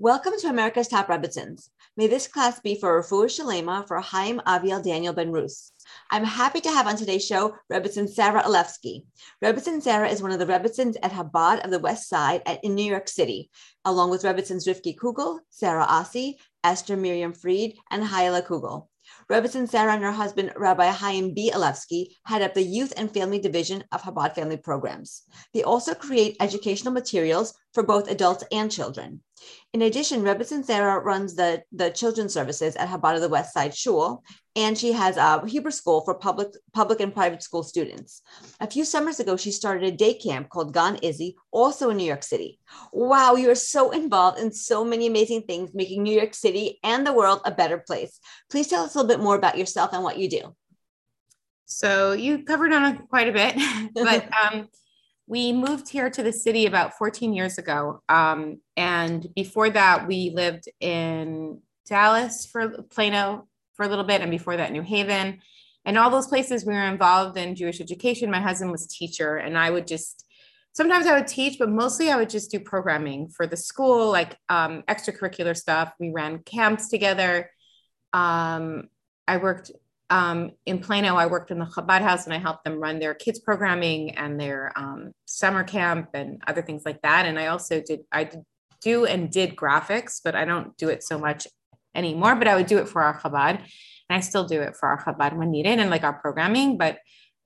Welcome to America's Top Rebbitzins. May this class be for Refuah Shalema for Chaim Aviel Daniel Ben Rus. I'm happy to have on today's show Rebbitzin Sarah Alevsky. Rebbitzin Sarah is one of the Rebbitzins at Chabad of the West Side at, in New York City, along with Rebbitzins Rifki Kugel, Sarah Ossi, Esther Miriam Fried, and Hayala Kugel. Rebbitzin Sarah and her husband, Rabbi Chaim B. Alevsky, head up the Youth and Family Division of Chabad Family Programs. They also create educational materials for both adults and children. In addition, Rebbitzin Sarah runs the, the children's services at Chabad of the West Side Shul, and she has a Hebrew school for public, public and private school students. A few summers ago, she started a day camp called Gan Izzy, also in New York City. Wow, you are so involved in so many amazing things, making New York City and the world a better place. Please tell us a little bit more about yourself and what you do. So you covered on quite a bit, but um, we moved here to the city about 14 years ago. Um, and before that, we lived in Dallas for Plano for a little bit, and before that, New Haven. And all those places we were involved in Jewish education. My husband was teacher, and I would just sometimes I would teach, but mostly I would just do programming for the school, like um, extracurricular stuff. We ran camps together. Um, I worked um, in Plano, I worked in the Chabad house and I helped them run their kids programming and their um, summer camp and other things like that. And I also did, I did do and did graphics, but I don't do it so much anymore, but I would do it for our Chabad. And I still do it for our Chabad when needed and like our programming, but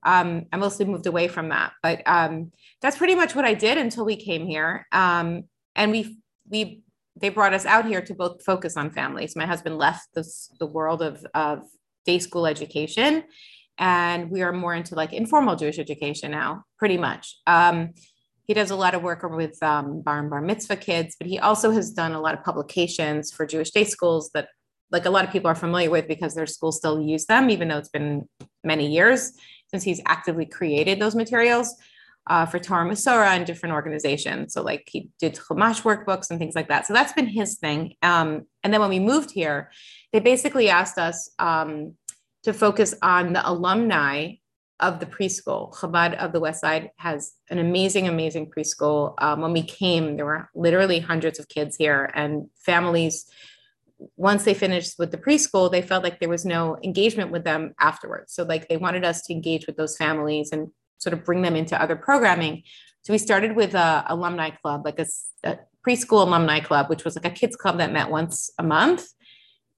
um, I mostly moved away from that. But um, that's pretty much what I did until we came here. Um, and we, we, they brought us out here to both focus on families. My husband left this, the world of, of day school education. And we are more into like informal Jewish education now, pretty much. Um, he does a lot of work with um, bar and bar mitzvah kids, but he also has done a lot of publications for Jewish day schools that like a lot of people are familiar with because their schools still use them, even though it's been many years since he's actively created those materials uh, for Torah Umesorah and different organizations. So like he did Chumash workbooks and things like that. So that's been his thing. Um, and then when we moved here, they basically asked us um, to focus on the alumni of the preschool. Chabad of the West Side has an amazing, amazing preschool. Um, when we came, there were literally hundreds of kids here, and families. Once they finished with the preschool, they felt like there was no engagement with them afterwards. So, like, they wanted us to engage with those families and sort of bring them into other programming. So, we started with a alumni club, like a, a preschool alumni club, which was like a kids club that met once a month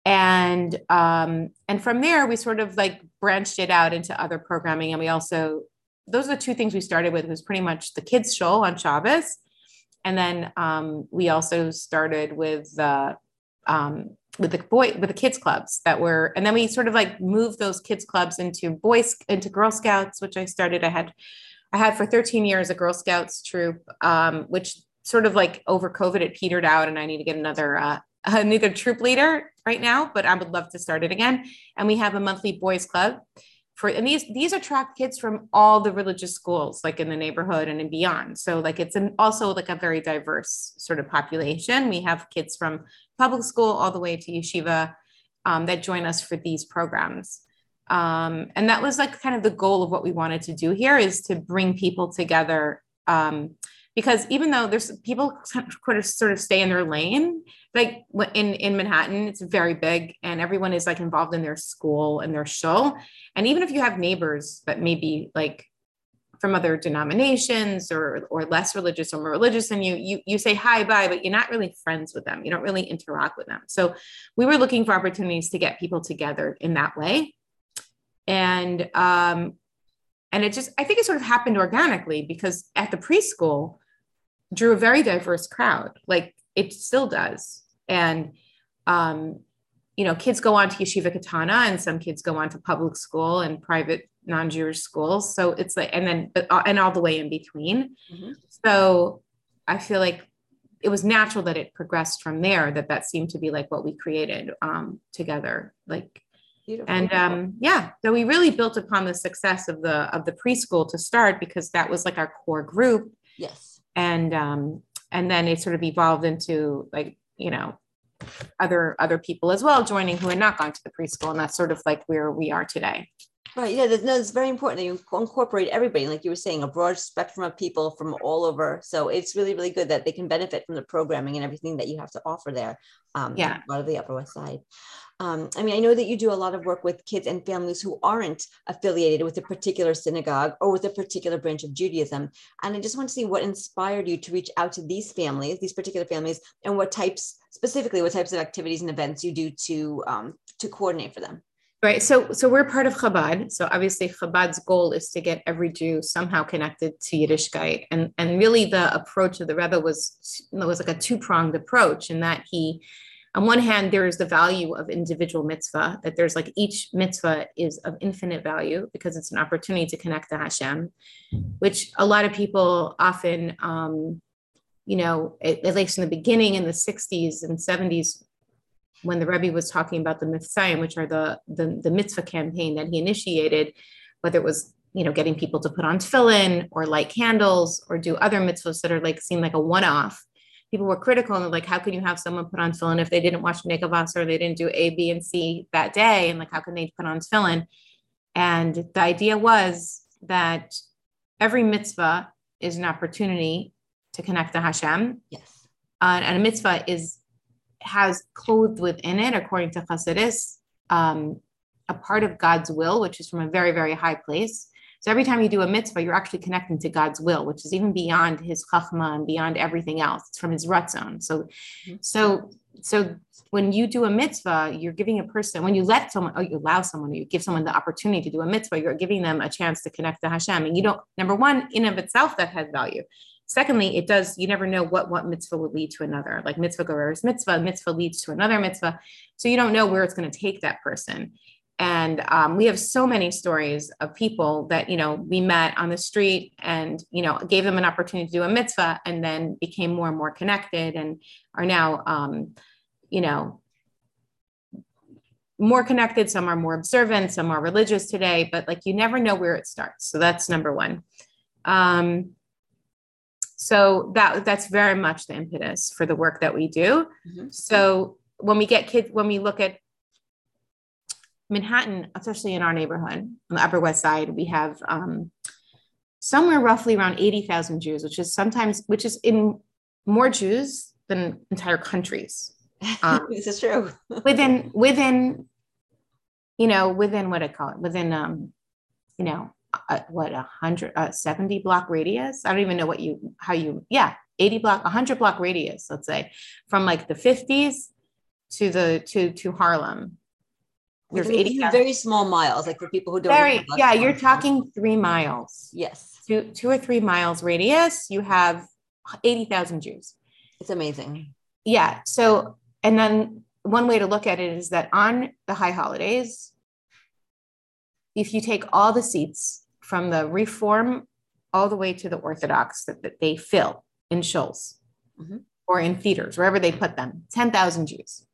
and um, and from there we sort of like branched it out into other programming. And we also those are the two things we started with was pretty much the kids shul on Shabbos and then um, we also started with the um, with the boy with the kids clubs that were and then we sort of like moved those kids clubs into boys into girl scouts which i started. I had i had for 13 years a girl scouts troop um, which sort of like over covid it petered out and i need to get another uh, another troop leader right now, but I would love to start it again. And we have a monthly boys club for, and these these attract kids from all the religious schools, like in the neighborhood and and beyond. So like it's an, also like a very diverse sort of population. We have kids from public school all the way to yeshiva um, that join us for these programs. Um, and that was like kind of the goal of what we wanted to do here is to bring people together um, because even though there's people sort of stay in their lane like in in manhattan it's very big and everyone is like involved in their school and their shul. And even if you have neighbors that maybe like from other denominations or or less religious or more religious than you you you say hi bye but you're not really friends with them. You don't really interact with them. So we were looking for opportunities to get people together in that way. And um and it just i think it sort of happened organically because at the preschool drew a very diverse crowd. Like it still does. And um, you know kids go on to yeshiva katana and some kids go on to public school and private non-jewish schools. So it's like and then uh, and all the way in between. Mm-hmm. so i feel like it was natural that it progressed from there that that seemed to be like what we created um, together like Beautiful. and um, yeah so we really built upon the success of the of the preschool to start because that was like our core group. Yes. And um, and then it sort of evolved into like you know other other people as well joining who had not gone to the preschool. And that's sort of like where we are today Right. Yeah. No, it's very important that you incorporate everybody, like you were saying, a broad spectrum of people from all over. So it's really, really good that they can benefit from the programming and everything that you have to offer there. Um, yeah. A lot of the Upper West Side. Um, I mean, I know that you do a lot of work with kids and families who aren't affiliated with a particular synagogue or with a particular branch of Judaism. And I just want to see what inspired you to reach out to these families, these particular families, and what types, specifically, what types of activities and events you do to um, to coordinate for them. Right. So, so we're part of Chabad. So obviously, Chabad's goal is to get every Jew somehow connected to Yiddishkeit, and and really the approach of the Rebbe was was like a two pronged approach in that he, on one hand, there is the value of individual mitzvah that there's like each mitzvah is of infinite value because it's an opportunity to connect to Hashem, which a lot of people often, um, you know, at, at least in the beginning in the '60s and '70s when the Rebbe was talking about the mitzvahs, which are the, the, the mitzvah campaign that he initiated, whether it was you know getting people to put on tefillin or light candles or do other mitzvahs that are like seem like a one-off. People were critical and like, how can you have someone put on tefillin if they didn't watch Nekavas or they didn't do A, B, and C that day? And like, how can they put on tefillin? And the idea was that every mitzvah is an opportunity to connect to Hashem. Yes. Uh, and a mitzvah is has clothed within it, according to Chassidus, um, a part of God's will, which is from a very, very high place. So every time you do a mitzvah, you're actually connecting to God's will, which is even beyond His chachma and beyond everything else. It's from His ratzon. So, mm-hmm. so, so when you do a mitzvah, you're giving a person. When you let someone, or you allow someone, or you give someone the opportunity to do a mitzvah, you're giving them a chance to connect to Hashem. And you don't. Number one, in of itself, that has value. Secondly, it does, you never know what what mitzvah would lead to another. Like mitzvah goes mitzvah, mitzvah leads to another mitzvah. So you don't know where it's going to take that person. And um, we have so many stories of people that, you know, we met on the street and, you know, gave them an opportunity to do a mitzvah and then became more and more connected and are now, um, you know, more connected. Some are more observant, some are religious today, but like you never know where it starts. So that's number one. Um, so that that's very much the impetus for the work that we do. Mm-hmm. so when we get kids when we look at manhattan especially in our neighborhood on the upper west side we have um, somewhere roughly around 80000 jews which is sometimes which is in more jews than entire countries. Um, this is true. within within you know within what i call it? Within um you know uh, what a hundred uh, 70 block radius? I don't even know what you how you yeah 80 block 100 block radius let's say from like the 50s to the to to harlem. There's 80 very small miles like for people who don't very yeah you're talking three miles. Yes. Two two or three miles radius you have 80,000 jews. It's amazing. Yeah so and then one way to look at it is that on the high holidays if you take all the seats from the reform all the way to the orthodox that, that they fill in shuls mm-hmm. or in theaters wherever they put them 10,000 jews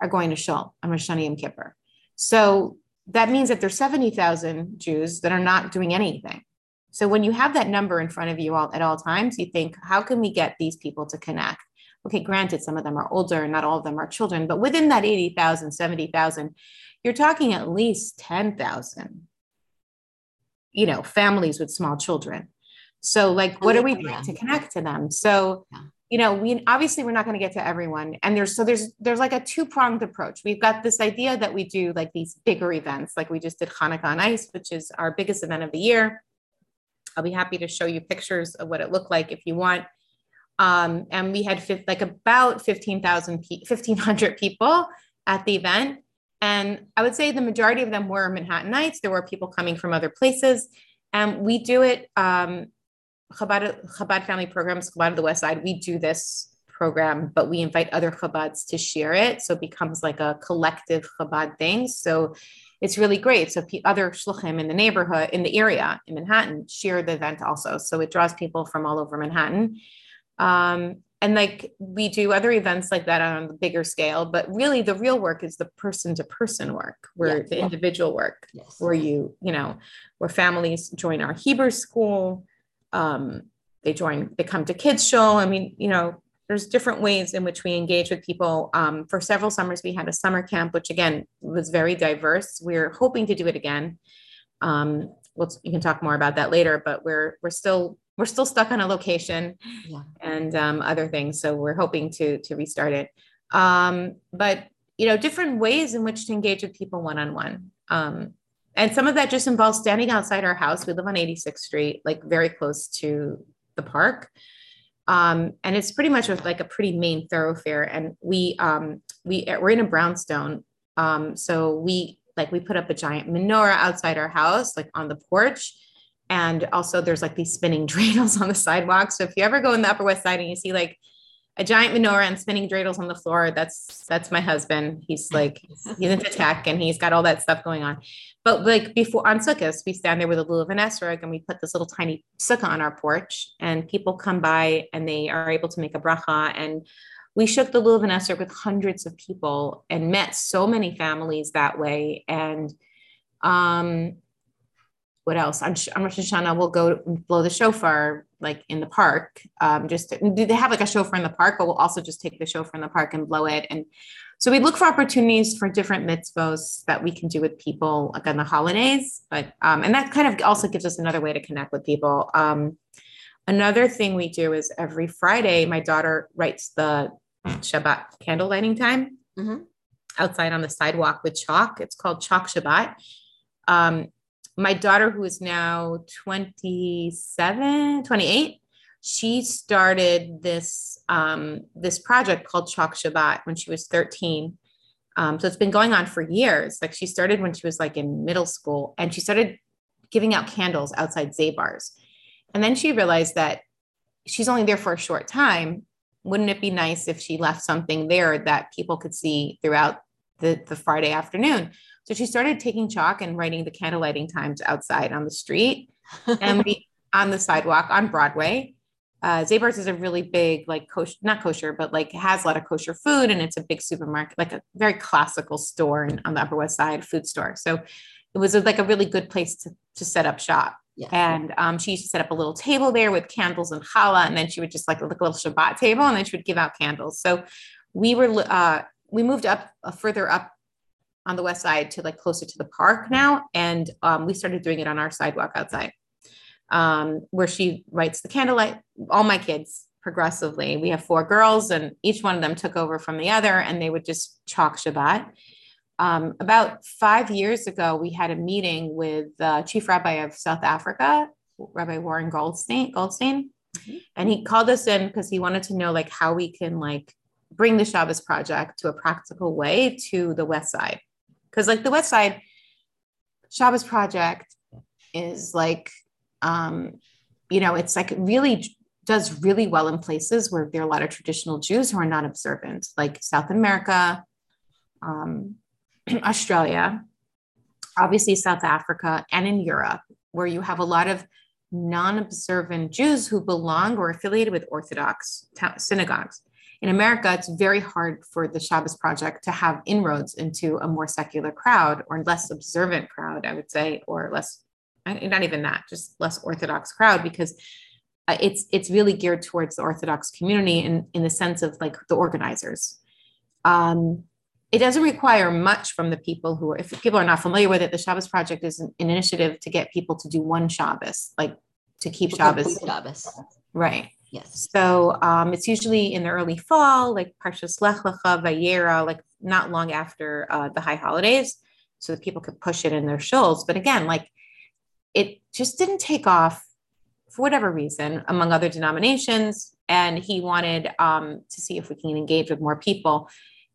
are going to shul on Rosh Hashanah Yom Kippur. So that means that there's 70,000 Jews that are not doing anything. So when you have that number in front of you all at all times you think how can we get these people to connect? Okay granted some of them are older and not all of them are children but within that 80,000 70,000 you're talking at least 10,000 you know families with small children. So like what are we doing to connect to them? So you know we obviously we're not going to get to everyone. And there's so there's there's like a two pronged approach. We've got this idea that we do like these bigger events like we just did hanukkah on ice which is our biggest event of the year. I'll be happy to show you pictures of what it looked like if you want. Um, and we had like about 15,000 1500 people at the event and I would say the majority of them were Manhattanites. There were people coming from other places. And we do it, um, Chabad, Chabad family programs, Chabad of the West Side, we do this program, but we invite other Chabads to share it. So it becomes like a collective Chabad thing. So it's really great. So other shluchim in the neighborhood, in the area, in Manhattan, share the event also. So it draws people from all over Manhattan. Um, and like we do other events like that on a bigger scale but really the real work is the person to person work where the individual work yes. where you you know where families join our hebrew school um, they join they come to kids shul. I mean you know there's different ways in which we engage with people. Um, for several summers we had a summer camp which again was very diverse. We're hoping to do it again. Um, we'll, you can talk more about that later, but we're we're still we're still stuck on a location yeah. and um, other things. So we're hoping to to restart it. Um, but you know, different ways in which to engage with people one on one. And some of that just involves standing outside our house. We live on 86th Street, like very close to the park. Um, and it's pretty much like a pretty main thoroughfare. And we um, we we're in a brownstone, um, so we like we put up a giant menorah outside our house, like on the porch, and also there's like these spinning dreidels on the sidewalk. So if you ever go in the Upper West Side and you see like a giant menorah and spinning dreidels on the floor, that's that's my husband. He's like he's into tech and he's got all that stuff going on. But like before on Sukkot, we stand there with a lulav and esrog and we put this little tiny sukkah on our porch and people come by and they are able to make a bracha. And we shook the lulav and esrog with hundreds of people and met so many families that way. And um, what else? On, on Rosh Hashanah, we'll go blow the shofar like in the park. Um, just do they have like a shofar in the park, but we'll also just take the shofar in the park and blow it. And so we look for opportunities for different mitzvos that we can do with people like on the holidays. But um, and that kind of also gives us another way to connect with people. Um, another thing we do is every Friday, my daughter writes the Shabbat candle lighting time mm-hmm. outside on the sidewalk with chalk. It's called Chalk Shabbat. Um, my daughter, who is now 27, 28, she started this um, this project called Chalk Shabbat when she was 13. Um, so it's been going on for years. Like she started when she was like in middle school, and she started giving out candles outside Zabar's. And then she realized that she's only there for a short time. Wouldn't it be nice if she left something there that people could see throughout the, the Friday afternoon? So she started taking chalk and writing the candle lighting times outside on the street and we on the sidewalk on Broadway uh, Zabar's is a really big, like kosher, not kosher, but like has a lot of kosher food, and it's a big supermarket, like a very classical store in, on the Upper West Side, food store. So it was a, like a really good place to to set up shop. Yeah. And um, she used to set up a little table there with candles and challah, and then she would just like like a little Shabbat table, and then she would give out candles. So we were uh, we moved up uh, further up on the west side to like closer to the park now, and um, we started doing it on our sidewalk outside um, where she writes the candlelight. All my kids progressively. We have four girls, and each one of them took over from the other, and they would just chalk Shabbat. Um, about five years ago, we had a meeting with the chief rabbi of South Africa, Rabbi Warren Goldstein. Goldstein, mm-hmm. and he called us in because he wanted to know like how we can like bring the Shabbos project to a practical way to the West Side, because like the West Side Shabbos project is like um, you know, it's like really does really well in places where there are a lot of traditional Jews who are not observant, like South America, um, Australia, obviously South Africa, and in Europe, where you have a lot of non observant Jews who belong or affiliated with Orthodox synagogues. In America, it's very hard for the Shabbos Project to have inroads into a more secular crowd or less observant crowd, I would say, or less not even that, just less orthodox crowd because uh, it's it's really geared towards the orthodox community in in the sense of like the organizers. Um, it doesn't require much from the people who are, if people are not familiar with it, the Shabbos Project is an, an initiative to get people to do one Shabbos, like to keep Shabbos. Shabbos. Right. Yes. So um, it's usually in the early fall, like Parshas Lech Lecha, Vayera, like not long after uh, the high holidays, so that people could push it in their shuls. But again, like it just didn't take off for whatever reason among other denominations and he wanted um, to see if we can engage with more people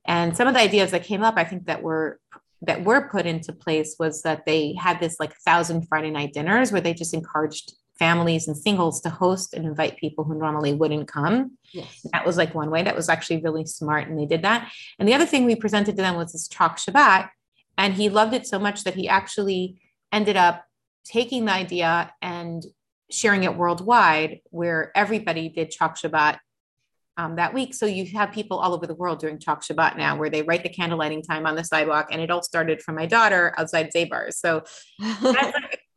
and some of the ideas that came up i think that were that were put into place was that they had this like thousand friday night dinners where they just encouraged families and singles to host and invite people who normally wouldn't come. Yes. That was like one way that was actually really smart. And they did that. And the other thing we presented to them was this Chalk Shabbat. And he loved it so much that he actually ended up taking the idea and sharing it worldwide, where everybody did Chalk Shabbat um, that week. So you have people all over the world doing Chalk Shabbat now, where they write the candle lighting time on the sidewalk, and it all started from my daughter outside Zabar's. So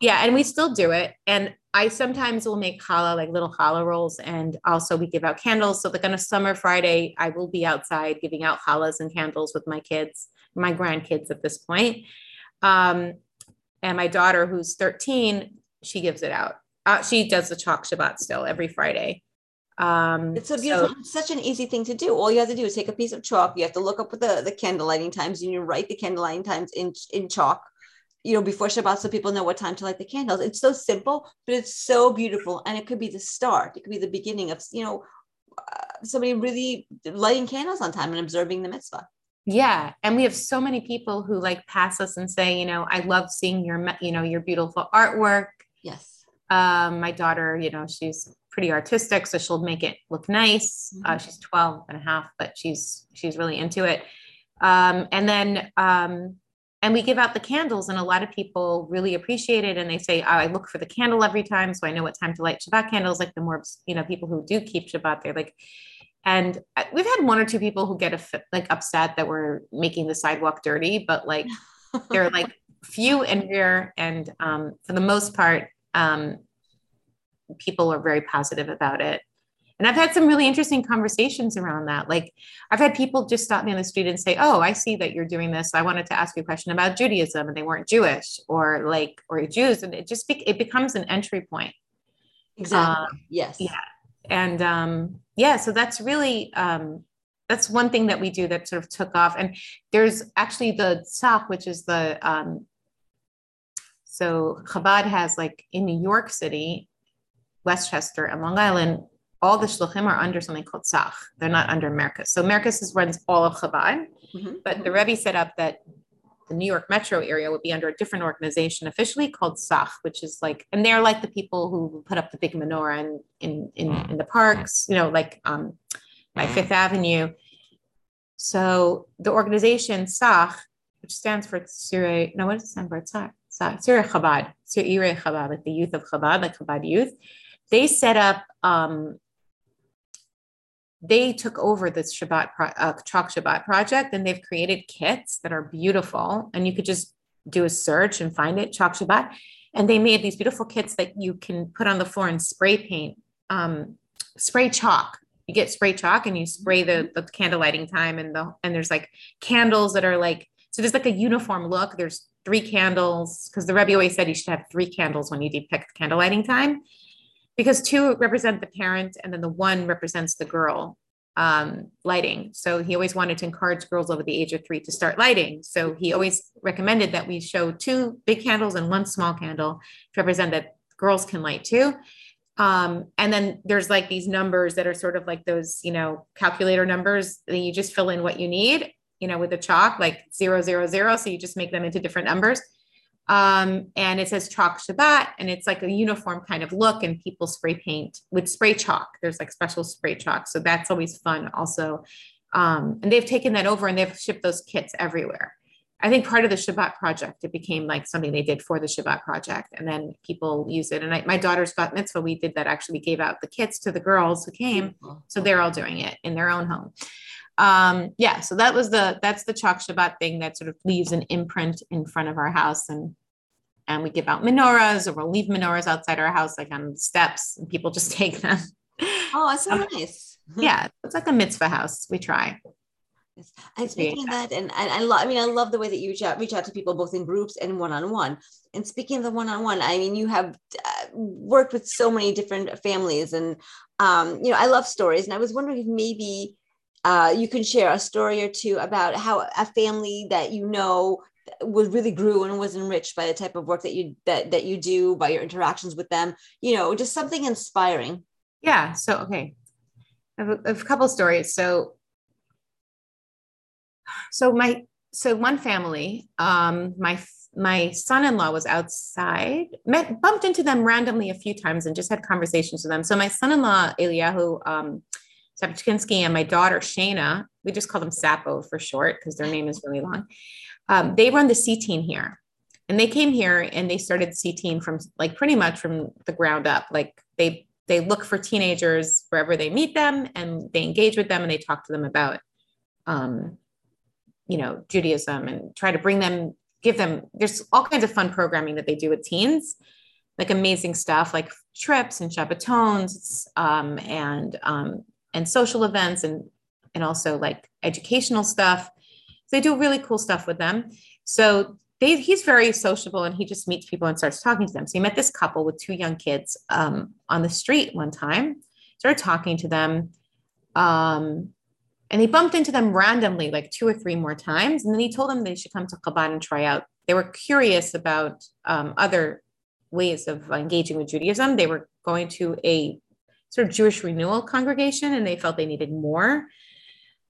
yeah, and we still do it. And I sometimes will make challah, like little challah rolls, and also we give out candles. So like on a summer Friday, I will be outside giving out challahs and candles with my kids, my grandkids at this point. Um, and my daughter, who's 13, she gives it out. Uh, she does the chalk Shabbat still every Friday. Um, it's a beautiful, so, such an easy thing to do. All you have to do is take a piece of chalk. You have to look up the, the candle lighting times and you write the candle lighting times in, in chalk, you know, before Shabbat so people know what time to light the candles. It's so simple, but it's so beautiful. And it could be the start. It could be the beginning of, you know, uh, somebody really lighting candles on time and observing the mitzvah. Yeah. And we have so many people who like pass us and say, you know, I love seeing your, you know, your beautiful artwork. Yes. Um, my daughter, you know, she's pretty artistic, so she'll make it look nice. Mm-hmm. Uh, she's 12 and a half, but she's, she's really into it. Um, and then, um, and we give out the candles and a lot of people really appreciate it and they say oh, i look for the candle every time so i know what time to light shabbat candles like the more you know people who do keep shabbat they're like and uh, we've had one or two people who get a, like upset that we're making the sidewalk dirty, but like they're like few and rare. And um, for the most part, um, people are very positive about it. And I've had some really interesting conversations around that. Like I've had people just stop me on the street and say, "Oh, I see that you're doing this. I wanted to ask you a question about Judaism," and they weren't Jewish or like or Jews, and it just be- it becomes an entry point. Exactly. Um, yes. Yeah and um, yeah, so that's really um, that's one thing that we do that sort of took off. And there's actually the Tzach, which is the um, so Chabad has like in New York City, Westchester, and Long Island, all the shluchim are under something called Tzach. They're not under Merkos. So Merkos runs all of Chabad, mm-hmm. but the Rebbe set up that the New York metro area would be under a different organization officially called Tzach, which is like, and they're like the people who put up the big menorah in in in, in the parks, you know, like um, by Fifth Avenue. So the organization Tzach, which stands for Tzire, no, what does it stand for? Tzach, Tzire Chabad, Tzire Chabad, like the youth of Chabad, like Chabad youth. They set up um, they took over this Shabbat pro- uh, Chalk Shabbat project and they've created kits that are beautiful. And you could just do a search and find it, Chalk Shabbat. And they made these beautiful kits that you can put on the floor and spray paint, um, spray chalk. You get spray chalk and you spray the, the candle lighting time and the and there's like candles that are like so there's like a uniform look. There's three candles because the Rebbe always said you should have three candles when you depict candle lighting time because two represent the parent and then the one represents the girl um, lighting. So he always wanted to encourage girls over the age of three to start lighting. So he always recommended that we show two big candles and one small candle to represent that girls can light too. Um, and then there's like these numbers that are sort of like those, you know, calculator numbers that you just fill in what you need, you know, with the chalk, like zero, zero, zero. So you just make them into different numbers. Um, and it says chalk Shabbat, and it's like a uniform kind of look, and people spray paint with spray chalk. There's like special spray chalk, so that's always fun. Also, um, and they've taken that over and they've shipped those kits everywhere. I think part of the Shabbat project, it became like something they did for the Shabbat project, and then people use it. And I, my daughter's bat mitzvah, we did that. Actually, we gave out the kits to the girls who came, so they're all doing it in their own home. Um, yeah, so that was the that's the chalk Shabbat thing that sort of leaves an imprint in front of our house, and and we give out menorahs, or we'll leave menorahs outside our house, like on steps, and people just take them. Oh, that's so um, nice. yeah, it's like a mitzvah house. We try. And speaking of that, and, and I love, I mean, I love the way that you reach out, reach out to people both in groups and one on one. And speaking of the one on one, I mean, you have uh, worked with so many different families, and um, you know, I love stories. And I was wondering if maybe uh, you can share a story or two about how a family that you know was really grew and was enriched by the type of work that you that that you do by your interactions with them you know just something inspiring. Yeah so okay. I have a, a couple stories. So so my so one family um my my son-in-law was outside met bumped into them randomly a few times and just had conversations with them. So my son-in-law eliyahu um Sapchinsky and my daughter Shayna, we just call them Sapo for short because their name is really long. Um, they run the CTeen here. And they came here and they started CTeen from like pretty much from the ground up. Like they they look for teenagers wherever they meet them and they engage with them and they talk to them about um, you know, Judaism and try to bring them, give them, there's all kinds of fun programming that they do with teens, like amazing stuff like trips and Shabbatons um, and um, and social events and and also like educational stuff. So they do really cool stuff with them. So they, he's very sociable and he just meets people and starts talking to them. So he met this couple with two young kids um, on the street one time, started talking to them. Um, and he bumped into them randomly like two or three more times. And then he told them they should come to Chabad and try out. They were curious about um, other ways of engaging with Judaism. They were going to a sort of Jewish renewal congregation and they felt they needed more.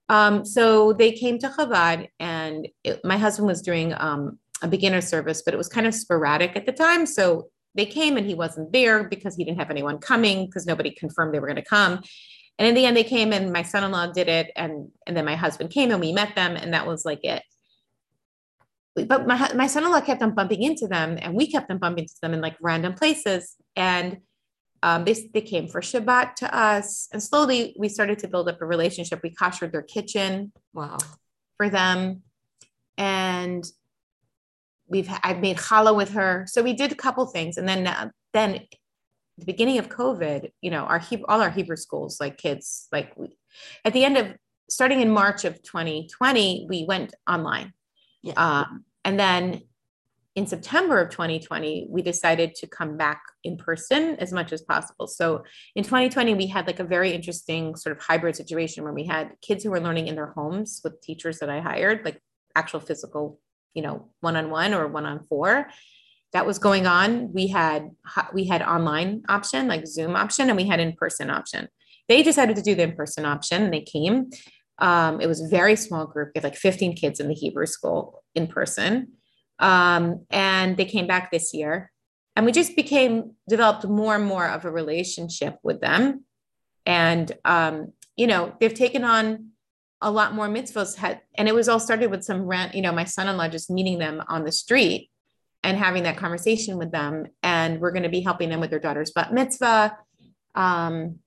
Um, so they came to Chabad, and it, my husband was doing um, a beginner service, but it was kind of sporadic at the time. So they came and he wasn't there because he didn't have anyone coming because nobody confirmed they were going to come. And in the end, they came and my son-in-law did it, and and then my husband came and we met them, and that was like it. But my my son-in-law kept on bumping into them, and we kept on bumping into them in like random places, and um, they, they came for Shabbat to us. And slowly we started to build up a relationship. We koshered their kitchen Wow. for them. And we've, I've made challah with her. So we did a couple things. And then, uh, then the beginning of COVID, you know, our Hebrew, all our Hebrew schools, like kids, like we, at the end of, starting in March of 2020, we went online. Yeah. Um, and then in September of 2020, we decided to come back in person as much as possible. So in 2020, we had like a very interesting sort of hybrid situation where we had kids who were learning in their homes with teachers that I hired, like actual physical, you know, one-on-one or one-on-four. That was going on. We had we had online option, like Zoom option, and we had in-person option. They decided to do the in-person option and they came. Um, it was a very small group. We had like 15 kids in the Hebrew school in person um, and they came back this year. And we just became developed more and more of a relationship with them. And um, you know, they've taken on a lot more mitzvahs had, and it was all started with some rent, you know, my son-in-law just meeting them on the street and having that conversation with them. And we're going to be helping them with their daughter's bat mitzvah. Um,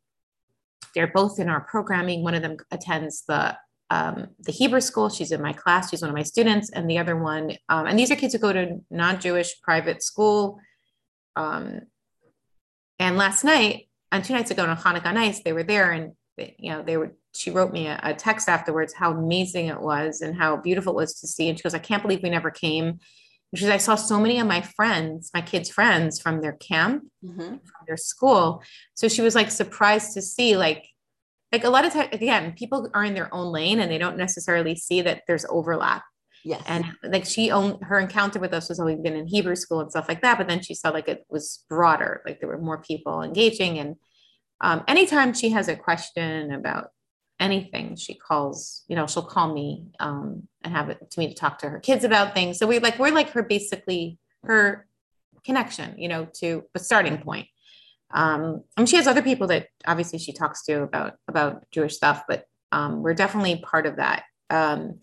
they're both in our programming. One of them attends the um, the Hebrew school. She's in my class. She's one of my students. And the other one, um, and these are kids who go to non-Jewish private school. Um, and last night, and two nights ago on Hanukkah nights, they were there and they, you know, they were, she wrote me a, a, text afterwards, how amazing it was and how beautiful it was to see. And she goes, I can't believe we never came. Because I saw so many of my friends, my kids' friends from their camp, mm-hmm. from their school. So she was like surprised to see like like a lot of times again people are in their own lane and they don't necessarily see that there's overlap. Yes. And like she owned her encounter with us was always been in hebrew school and stuff like that but then she saw like it was broader like there were more people engaging and um, anytime she has a question about anything she calls you know she'll call me um, and have it to me to talk to her kids about things. So we like we're like her basically her connection you know to a starting point um, and she has other people that obviously she talks to about about Jewish stuff, but um, we're definitely part of that. Um,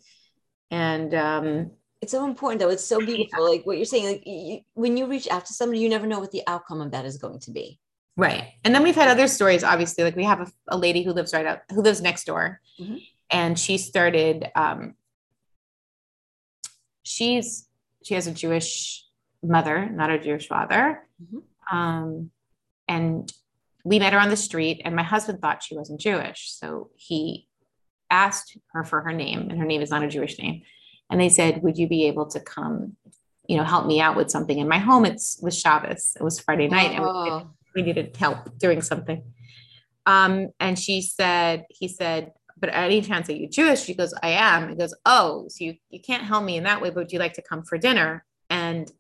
and um, it's so important though. It's so beautiful. Yeah. Like what you're saying, like you, when you reach out to somebody, you never know what the outcome of that is going to be. Right. And then we've had other stories, obviously, like we have a, a lady who lives right out, who lives next door. Mm-hmm. And she started, um, she's, she has a Jewish mother, not a Jewish father. Mm-hmm. Um, and we met her on the street and my husband thought she wasn't jewish. So he asked her for her name and her name is not a jewish name. And they said would you be able to come you know help me out with something in my home? It's was shabbos. It was friday night oh. and we, we, needed help doing something. Um, and she said he said but at any chance are you jewish? She goes i am. He goes oh so you, you can't help me in that way but would you like to come for dinner? And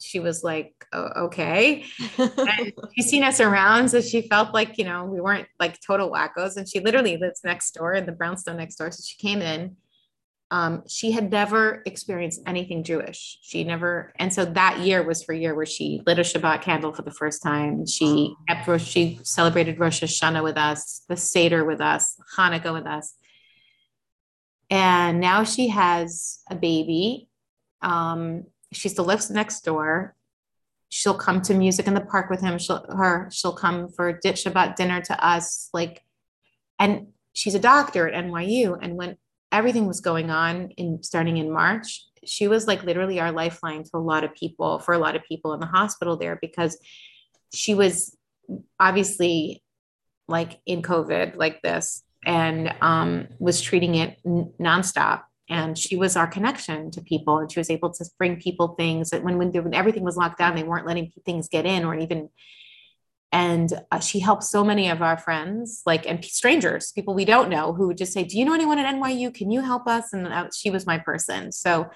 she was like, oh, okay. and she's seen us around. So she felt like, you know, we weren't like total wackos. And she literally lives next door in the brownstone next door. So she came in. Um, she had never experienced anything Jewish. She never, and so that year was her year where she lit a Shabbat candle for the first time. She kept, she celebrated Rosh Hashanah with us, the Seder with us, Hanukkah with us. And now she has a baby. Um, she still lives next door. She'll come to music in the park with him. She'll her she'll come for Shabbat dinner to us. Like, and she's a doctor at NYU. And when everything was going on in starting in March, she was like literally our lifeline to a lot of people for a lot of people in the hospital there because she was obviously like in COVID like this and um, was treating it n- nonstop and she was our connection to people and she was able to bring people things that when, when, when everything was locked down they weren't letting things get in or even and uh, she helped so many of our friends like and strangers people we don't know who would just say do you know anyone at nyu can you help us? And uh, she was my person. So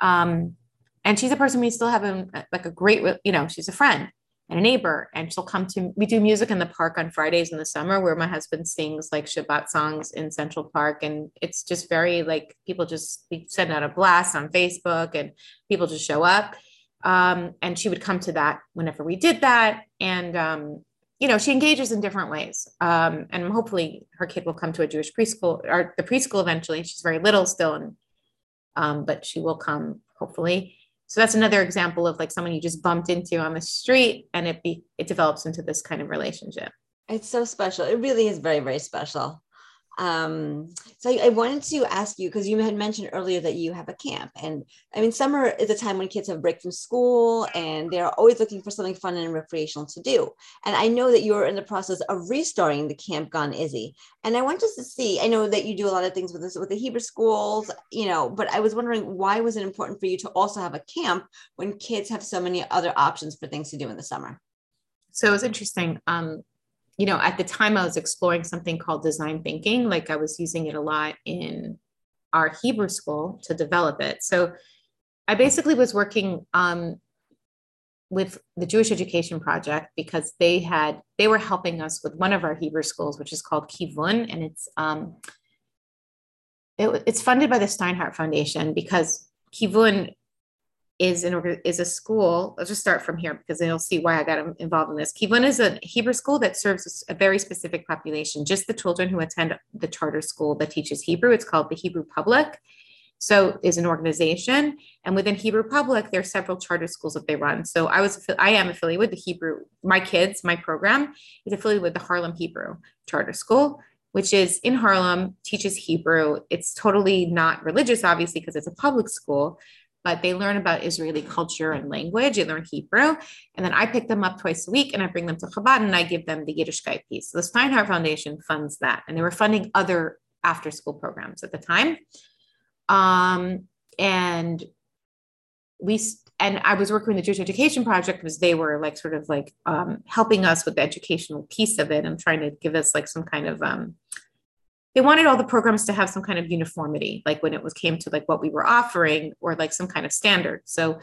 um and she's a person we still have a, like a great you know she's a friend and a neighbor and she'll come to we do music in the park on fridays in the summer where my husband sings like shabbat songs in central park and it's just very like people just we send out a blast on facebook and people just show up um, and she would come to that whenever we did that. And, um, you know, she engages in different ways. Um, and hopefully her kid will come to a Jewish preschool or the preschool eventually. She's very little still, and, um, but she will come hopefully. So that's another example of like someone you just bumped into on the street and it be, it develops into this kind of relationship. It's so special. It really is very, very special. Um, so I, I wanted to ask you because you had mentioned earlier that you have a camp, and I mean, summer is a time when kids have break from school and they're always looking for something fun and recreational to do. And I know that you're in the process of restarting the Camp Gan Izzy, and I wanted just to see. I know that you do a lot of things with this with the Hebrew schools, you know, but I was wondering why was it important for you to also have a camp when kids have so many other options for things to do in the summer? So it was interesting. Um, you know, at the time I was exploring something called design thinking, like I was using it a lot in our Hebrew school to develop it. So I basically was working um, with the Jewish Education Project because they had they were helping us with one of our Hebrew schools, which is called Kivun, and it's um, it, it's funded by the Steinhardt Foundation because Kivun is an is a school. Let's just start from here because then you'll see why I got involved in this. Kivun is a Hebrew school that serves a very specific population, just the children who attend the charter school that teaches Hebrew. It's called the Hebrew Public. So is an organization, and within Hebrew Public, there are several charter schools that they run. So I was I am affiliated with the Hebrew. My kids, my program is affiliated with the Harlem Hebrew Charter School, which is in Harlem, teaches Hebrew. It's totally not religious, obviously, because it's a public school, but they learn about Israeli culture and language. They learn Hebrew. And then I pick them up twice a week and I bring them to Chabad and I give them the Yiddishkeit piece. So the Steinhardt Foundation funds that. And they were funding other after school programs at the time. Um, and we, and I was working with the Jewish Education Project because they were like sort of like um, helping us with the educational piece of it and trying to give us like some kind of um, they wanted all the programs to have some kind of uniformity like when it was came to like what we were offering or like some kind of standard. So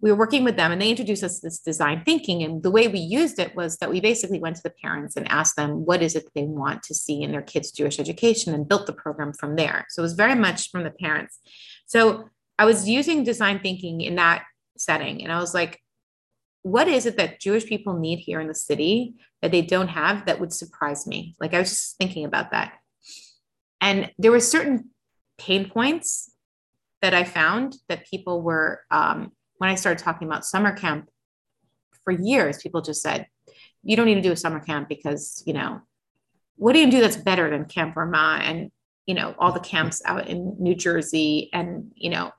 we were working with them and they introduced us this design thinking and the way we used it was that we basically went to the parents and asked them what is it they want to see in their kids jewish education and built the program from there. So it was very much from the parents. So i was using design thinking in that setting and i was like what is it that jewish people need here in the city that they don't have that would surprise me? Like i was just thinking about that and there were certain pain points that I found that people were, um, when I started talking about summer camp for years, people just said, you don't need to do a summer camp because, you know, what do you do that's better than Camp Ramah and, you know, all the camps out in New Jersey and, you know,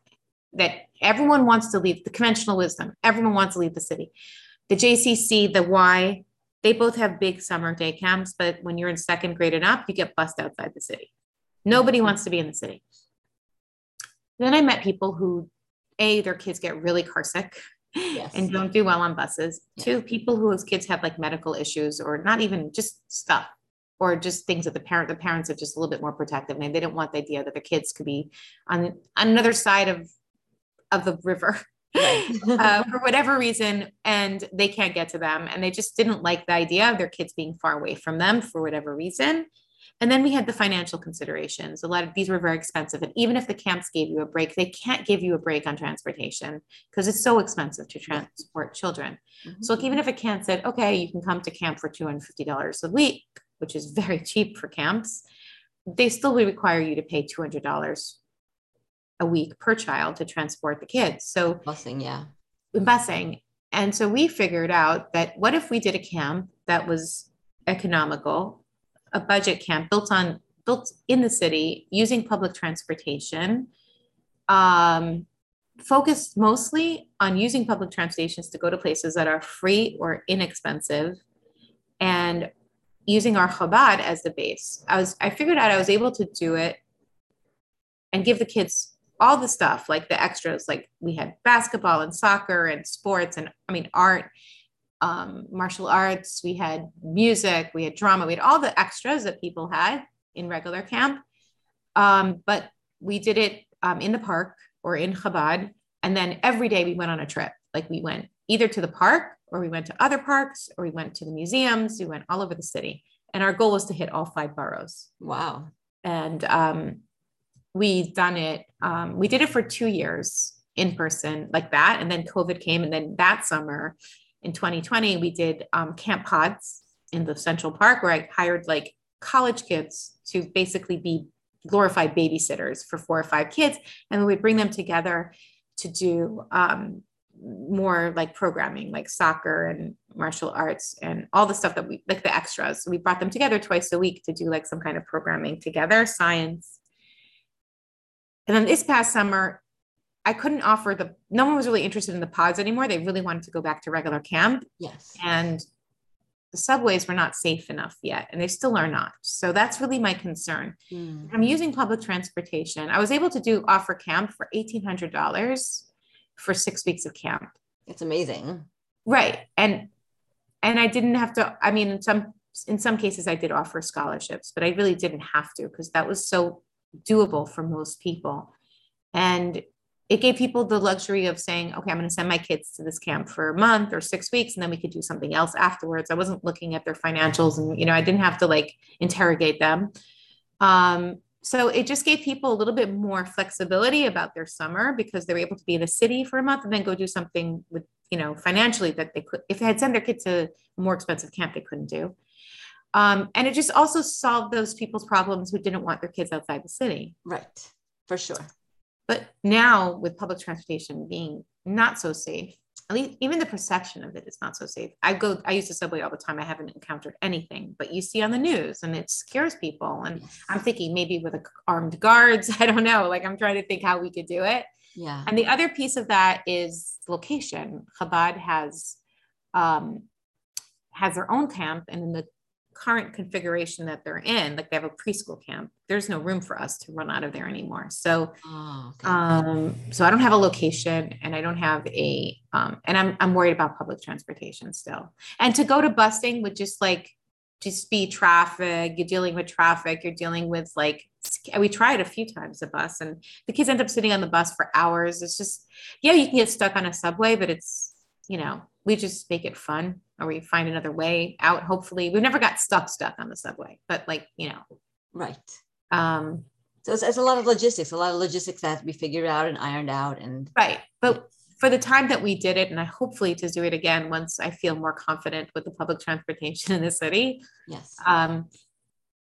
that everyone wants to leave the conventional wisdom. Everyone wants to leave the city. The JCC, the Y, they both have big summer day camps, but when you're in second grade and up, you get bussed outside the city. Nobody wants to be in the city. Then I met people who, A, their kids get really car sick yes. and don't do well on buses. Yes. Two, people whose kids have like medical issues or not even just stuff or just things that the parent the parents are just a little bit more protective and they don't want the idea that their kids could be on, another side of of the river right. uh, for whatever reason and they can't get to them and they just didn't like the idea of their kids being far away from them for whatever reason and then we had the financial considerations. A lot of these were very expensive. And even if the camps gave you a break, they can't give you a break on transportation because it's so expensive to transport children. Mm-hmm. So like, even if a camp said, okay, you can come to camp for $250 a week, which is very cheap for camps, they still would require you to pay $200 a week per child to transport the kids. So busing, yeah. Busing. And so we figured out that what if we did a camp that was economical a budget camp built on built in the city using public transportation um, focused mostly on using public transportations to go to places that are free or inexpensive and using our Chabad as the base. I was I figured out I was able to do it and give the kids all the stuff like the extras like we had basketball and soccer and sports and i mean art um, martial arts we had music we had drama we had all the extras that people had in regular camp um, but we did it um, in the park or in chabad and then every day we went on a trip like we went either to the park or we went to other parks or we went to the museums we went all over the city and our goal was to hit all five boroughs wow and um, we've done it. Um, we did it for two years in person like that. And then COVID came. And then that summer in 2020, we did um, camp pods in the Central Park where I hired like college kids to basically be glorified babysitters for four or five kids. And we would bring them together to do um, more like programming, like soccer and martial arts and all the stuff that we like the extras. So we brought them together twice a week to do like some kind of programming together, science, and then this past summer, I couldn't offer the, no one was really interested in the pods anymore. They really wanted to go back to regular camp. Yes. And the subways were not safe enough yet, and they still are not. So that's really my concern. Mm. I'm using public transportation. I was able to do offer camp for $1,800 for six weeks of camp. It's amazing. Right. And, and I didn't have to, I mean, in some, in some cases I did offer scholarships, but I really didn't have to because that was so doable for most people. And it gave people the luxury of saying, okay, I'm going to send my kids to this camp for a month or six weeks, and then we could do something else afterwards. I wasn't looking at their financials and, you know, I didn't have to like interrogate them. Um, so it just gave people a little bit more flexibility about their summer because they were able to be in the city for a month and then go do something with, you know, financially that they could, if they had sent their kids to a more expensive camp, they couldn't do. Um, and it just also solved those people's problems who didn't want their kids outside the city. Right, for sure. But now, with public transportation being not so safe, at least even the perception of it is not so safe. I go, I use the subway all the time. I haven't encountered anything, but you see on the news and it scares people. And I'm thinking maybe with armed guards, I don't know. Like I'm trying to think how we could do it. Yeah. And the other piece of that is location. Chabad has um, has their own camp, and in the current configuration that they're in, like they have a preschool camp, there's no room for us to run out of there anymore. So, oh, okay. um, so I don't have a location and I don't have a, um, and I'm, I'm worried about public transportation still. And to go to busing would just like, just be traffic, you're dealing with traffic, you're dealing with like, we tried a few times a bus and the kids end up sitting on the bus for hours. It's just, yeah, you can get stuck on a subway, but it's, you know, we just make it fun or we find another way out. Hopefully, we've never got stuck stuck on the subway, but like you know, right. Um, so it's, it's a lot of logistics, a lot of logistics that be figured out and ironed out, and right. But for the time that we did it, and I hopefully to do it again once I feel more confident with the public transportation in the city. Yes. Um,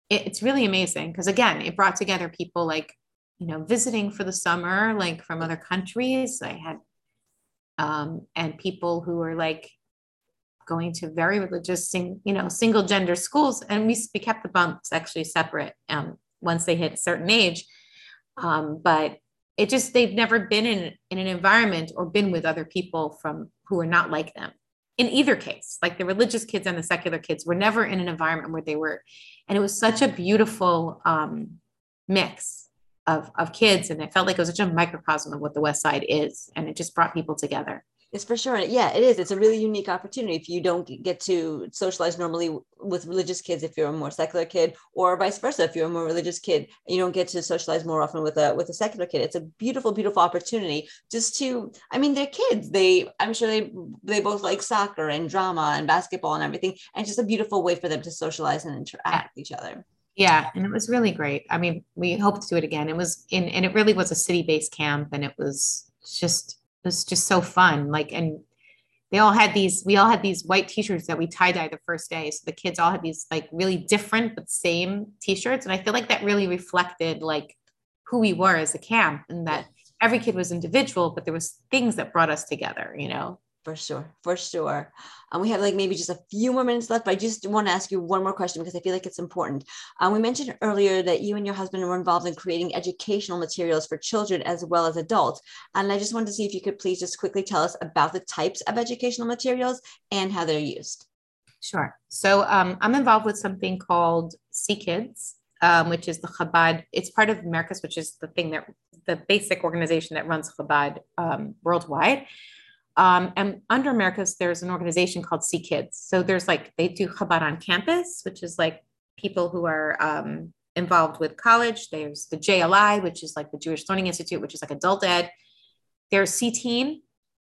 it, it's really amazing because again, it brought together people like you know visiting for the summer, like from other countries. I had um, and people who are like going to very religious, sing, you know, single gender schools. And we, we kept the bumps actually separate um, once they hit a certain age. Um, but it just, they've never been in, in an environment or been with other people from who are not like them in either case like the religious kids and the secular kids were never in an environment where they were and it was such a beautiful um, mix of, of kids and it felt like it was such a microcosm of what the west side is and it just brought people together it's for sure. Yeah, it is. It's a really unique opportunity if you don't get to socialize normally with religious kids if you're a more secular kid, or vice versa if you're a more religious kid, you don't get to socialize more often with a with a secular kid. It's a beautiful, beautiful opportunity just to. I mean, they're kids. They, I'm sure they they both like soccer and drama and basketball and everything, and just a beautiful way for them to socialize and interact with each other. Yeah, and it was really great. I mean, we hope to do it again. It was in, and it really was a city based camp, and it was just it was just so fun. Like, and they all had these, we all had these white t-shirts that we tie-dye the first day. So the kids all had these like really different but same t-shirts. And I feel like that really reflected like who we were as a camp and that every kid was individual, but there was things that brought us together, you know? For sure, for sure. Um, we have like maybe just a few more minutes left, but I just want to ask you one more question because I feel like it's important. Um, we mentioned earlier that you and your husband were involved in creating educational materials for children as well as adults. And I just wanted to see if you could please just quickly tell us about the types of educational materials and how they're used. Sure. So um, I'm involved with something called CKids. um, which is the Chabad. It's part of Merkos, which is the thing that the basic organization that runs Chabad um, worldwide. Um, and under Merkos, there's an organization called CKids. So there's like they do Chabad on campus, which is like people who are um, involved with college. There's the JLI, which is like the Jewish Learning Institute, which is like adult ed. There's CTeen,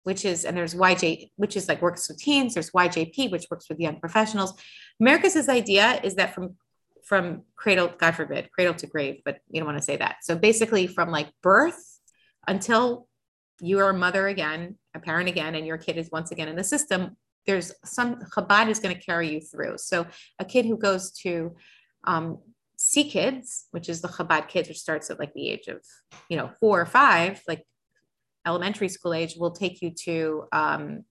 which is, and there's YJ, which is like works with teens. There's YJP, which works with young professionals. Merkos's idea is that from from cradle, God forbid, cradle to grave, but you don't want to say that. So basically, from like birth until you are a mother again, a parent again, and your kid is once again in the system, there's some Chabad is going to carry you through. So a kid who goes to um, CKids, which is the Chabad kids, which starts at like the age of, you know, four or five, like elementary school age, will take you to, um,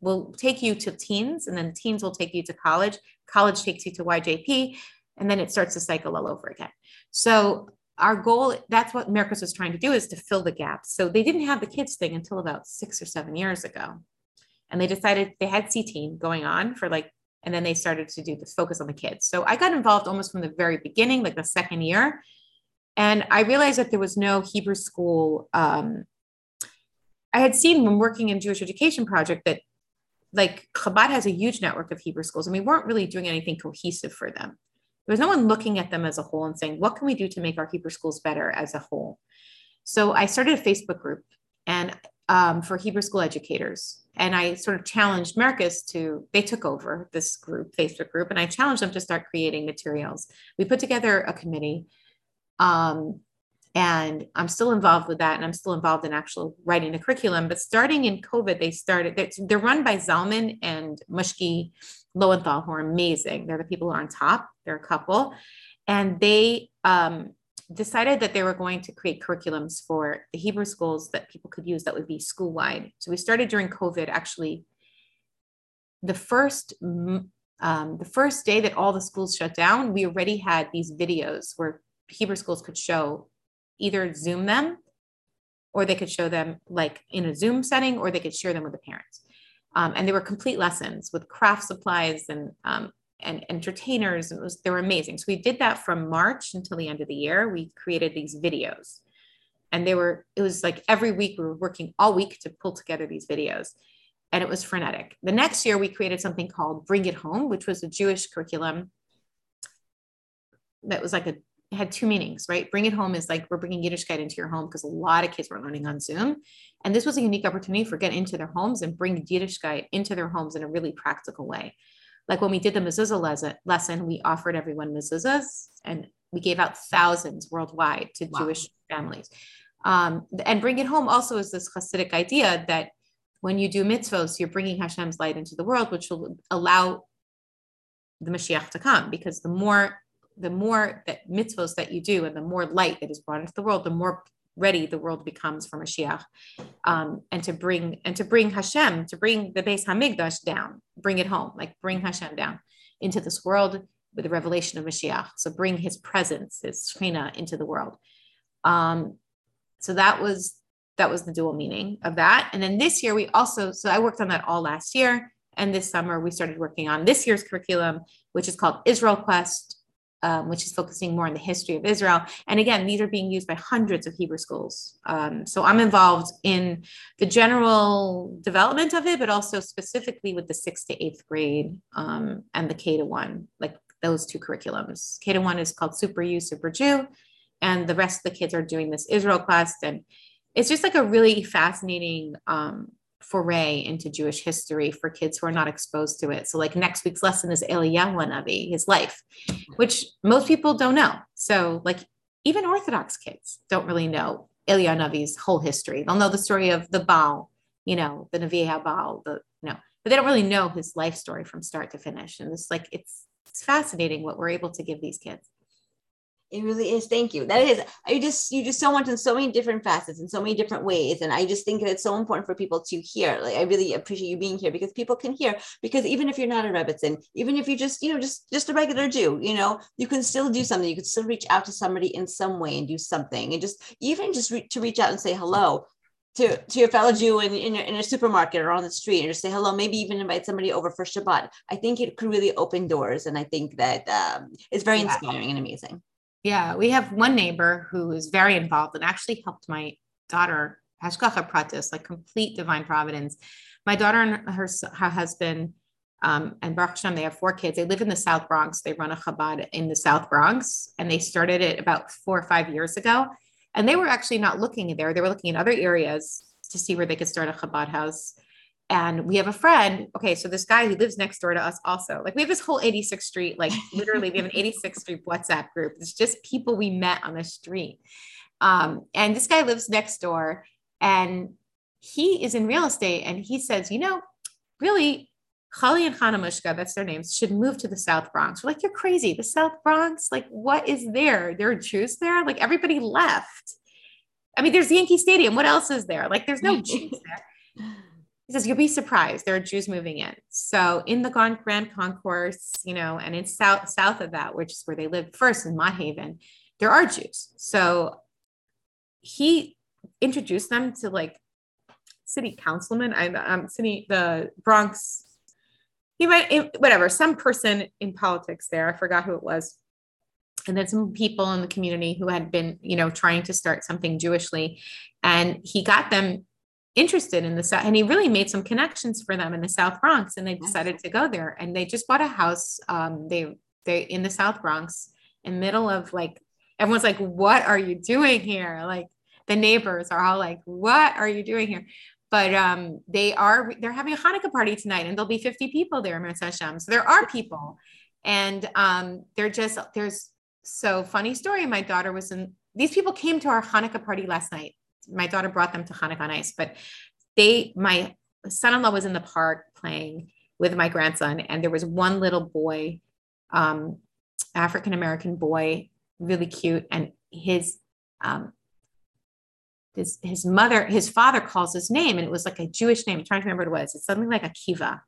will take you to teens, and then teens will take you to college. College takes you to YJP, and then it starts the cycle all over again. So our goal, that's what Merkos was trying to do, is to fill the gaps. So they didn't have the kids thing until about six or seven years ago. And they decided they had CTeen going on for like and then they started to do this focus on the kids. So I got involved almost from the very beginning, like the second year. And I realized that there was no Hebrew school. Um, I had seen when working in Jewish Education Project that like Chabad has a huge network of Hebrew schools, and we weren't really doing anything cohesive for them. There was no one looking at them as a whole and saying, what can we do to make our Hebrew schools better as a whole? So I started a Facebook group and um, for Hebrew school educators and I sort of challenged Merkos to, they took over this group, Facebook group, and I challenged them to start creating materials. We put together a committee. Um, and I'm still involved with that, and I'm still involved in actual writing the curriculum. But starting in COVID, they started. They're, they're run by Zalman and Mushki Lowenthal, who are amazing. They're the people who are on top. They're a couple, and they um, decided that they were going to create curriculums for the Hebrew schools that people could use that would be school wide. So we started during COVID. Actually, the first um, the first day that all the schools shut down, we already had these videos where Hebrew schools could show either Zoom them, or they could show them like in a Zoom setting, or they could share them with the parents. Um, and they were complete lessons with craft supplies and um, and entertainers. It was they were amazing. So we did that from March until the end of the year. We created these videos. And they were, it was like every week we were working all week to pull together these videos. And it was frenetic. The next year we created something called Bring It Home, which was a Jewish curriculum that was like a had two meanings, right? Bring it home is like we're bringing Yiddishkeit into your home because a lot of kids were learning on Zoom. And this was a unique opportunity for get into their homes and bring Yiddishkeit into their homes in a really practical way. Like when we did the mezuzah lesson, we offered everyone mezuzahs and we gave out thousands worldwide to wow. Jewish families. Um, and bring it home also is this Hasidic idea that when you do mitzvos, you're bringing Hashem's light into the world, which will allow the Mashiach to come. Because the more the more that mitzvos that you do, and the more light that is brought into the world, the more ready the world becomes for Mashiach, um, and to bring and to bring Hashem, to bring the Beis Hamikdash down, bring it home, like bring Hashem down into this world with the revelation of Mashiach. So bring His presence, His Shekhinah into the world. Um, so that was that was the dual meaning of that. And then this year we also so I worked on that all last year, and this summer we started working on this year's curriculum, which is called Israel Quest um, which is focusing more on the history of Israel. And again, these are being used by hundreds of Hebrew schools. Um, so I'm involved in the general development of it, but also specifically with the sixth to eighth grade um, and the K to one, like those two curriculums. K to one is called Super U, Super Jew, and the rest of the kids are doing this Israel class. And it's just like a really fascinating um, foray into Jewish history for kids who are not exposed to it. So, like next week's lesson is Eliyahu Navi, his life, which most people don't know. So, like even Orthodox kids don't really know Eliyahu Navi's whole history. They'll know the story of the Baal, you know, the Navi Baal, the you know, but they don't really know his life story from start to finish. And it's like it's it's fascinating what we're able to give these kids. It really is. Thank you. That is, I just, you just so much in so many different facets in so many different ways. And I just think that it's so important for people to hear. Like, I really appreciate you being here because people can hear, because even if you're not a Rebbetzin, even if you just, you know, just, just a regular Jew, you know, you can still do something. You can still reach out to somebody in some way and do something. And just, even just re- to reach out and say hello, to, to your fellow Jew in, in, in, a supermarket or on the street and just say hello, maybe even invite somebody over for Shabbat. I think it could really open doors. And I think that um, it's very inspiring and amazing. Yeah, we have one neighbor who is very involved and actually helped my daughter, Hashgacha Pratis, like complete divine providence. My daughter and her, her husband, um, and Baruch Hashem, they have four kids. They live in the South Bronx. They run a Chabad in the South Bronx, and they started it about four or five years ago. And they were actually not looking there; they were looking in other areas to see where they could start a Chabad house. And we have a friend. Okay, so this guy who lives next door to us also. Like we have this whole 86th Street, like literally, we have an 86th Street WhatsApp group. It's just people we met on the street. Um, and this guy lives next door, and he is in real estate. And he says, you know, really, Chali and Chana Mushka, that's their names, should move to the South Bronx. We're like, you're crazy. The South Bronx, like, what is there? There are Jews there? Like, everybody left. I mean, there's Yankee Stadium. What else is there? Like, there's no Jews there. He says, You'll be surprised. There are Jews moving in. So, in the Grand Concourse, you know, and in south, south of that, which is where they lived first in Mott Haven, there are Jews. So, he introduced them to like city councilman, I, um, city, the Bronx he might whatever some person in politics there i forgot who it was and then some people in the community who had been you know trying to start something jewishly and he got them interested in the south and he really made some connections for them in the south bronx and they decided to go there and they just bought a house um, they they in the south bronx in middle of like everyone's like what are you doing here like the neighbors are all like what are you doing here but um, they are they're having a Hanukkah party tonight, and there'll be 50 people there, Hashem. So there are people, and um, they're just there's so funny story. My daughter was in. These people came to our Hanukkah party last night. My daughter brought them to Hanukkah on ice, but they my son-in-law was in the park playing with my grandson, and there was one little boy, um, African American boy, really cute, and his um, his his mother, his father calls his name, and it was like a Jewish name. I'm trying to remember what it was. It's something like Akiva.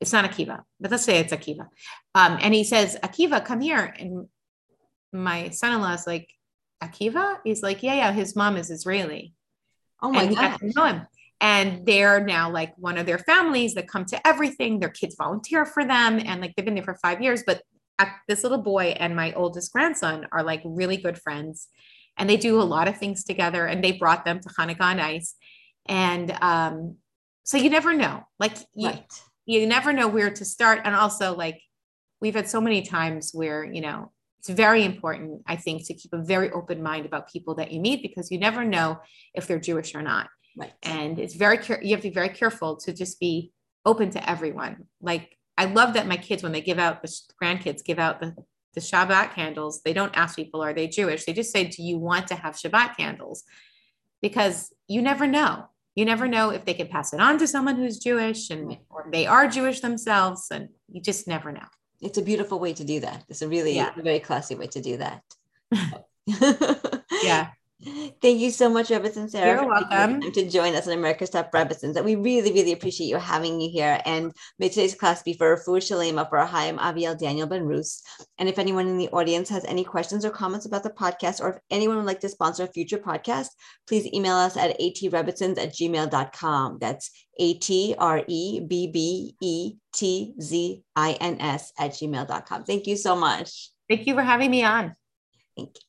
It's not Akiva, but let's say it's Akiva. Um, and he says, Akiva, come here. And my son-in-law is like, Akiva? He's like, yeah, yeah. His mom is Israeli. Oh my god, know him. And they're now like one of their families that come to everything. Their kids volunteer for them, and like they've been there for five years. But this little boy and my oldest grandson are like really good friends and they do a lot of things together and they brought them to Hanukkah on ice. And um, so you never know, like you, right. you never know where to start. And also like we've had so many times where, you know, it's very important, I think, to keep a very open mind about people that you meet because you never know if they're Jewish or not. Right. And it's very, you have to be very careful to just be open to everyone. Like I love that my kids, when they give out the grandkids, give out the the Shabbat candles, they don't ask people, are they Jewish? They just say, do you want to have Shabbat candles? Because you never know. You never know if they can pass it on to someone who's Jewish and or they are Jewish themselves. And you just never know. It's a beautiful way to do that. It's a really yeah. a very classy way to do that. yeah. Thank you so much, Rebbetzin Sarah. You're welcome. To join us on America's Top Rebbetzins. And we really, really appreciate you having you here. And may today's class be for Refuah Shalema for Chaim Aviel Daniel Ben Rus. And if anyone in the audience has any questions or comments about the podcast, or if anyone would like to sponsor a future podcast, please email us at atrebbetzins at gmail.com. That's A-T-R-E-B-B-E-T-Z-I-N-S at gmail.com. Thank you so much. Thank you for having me on. Thank you.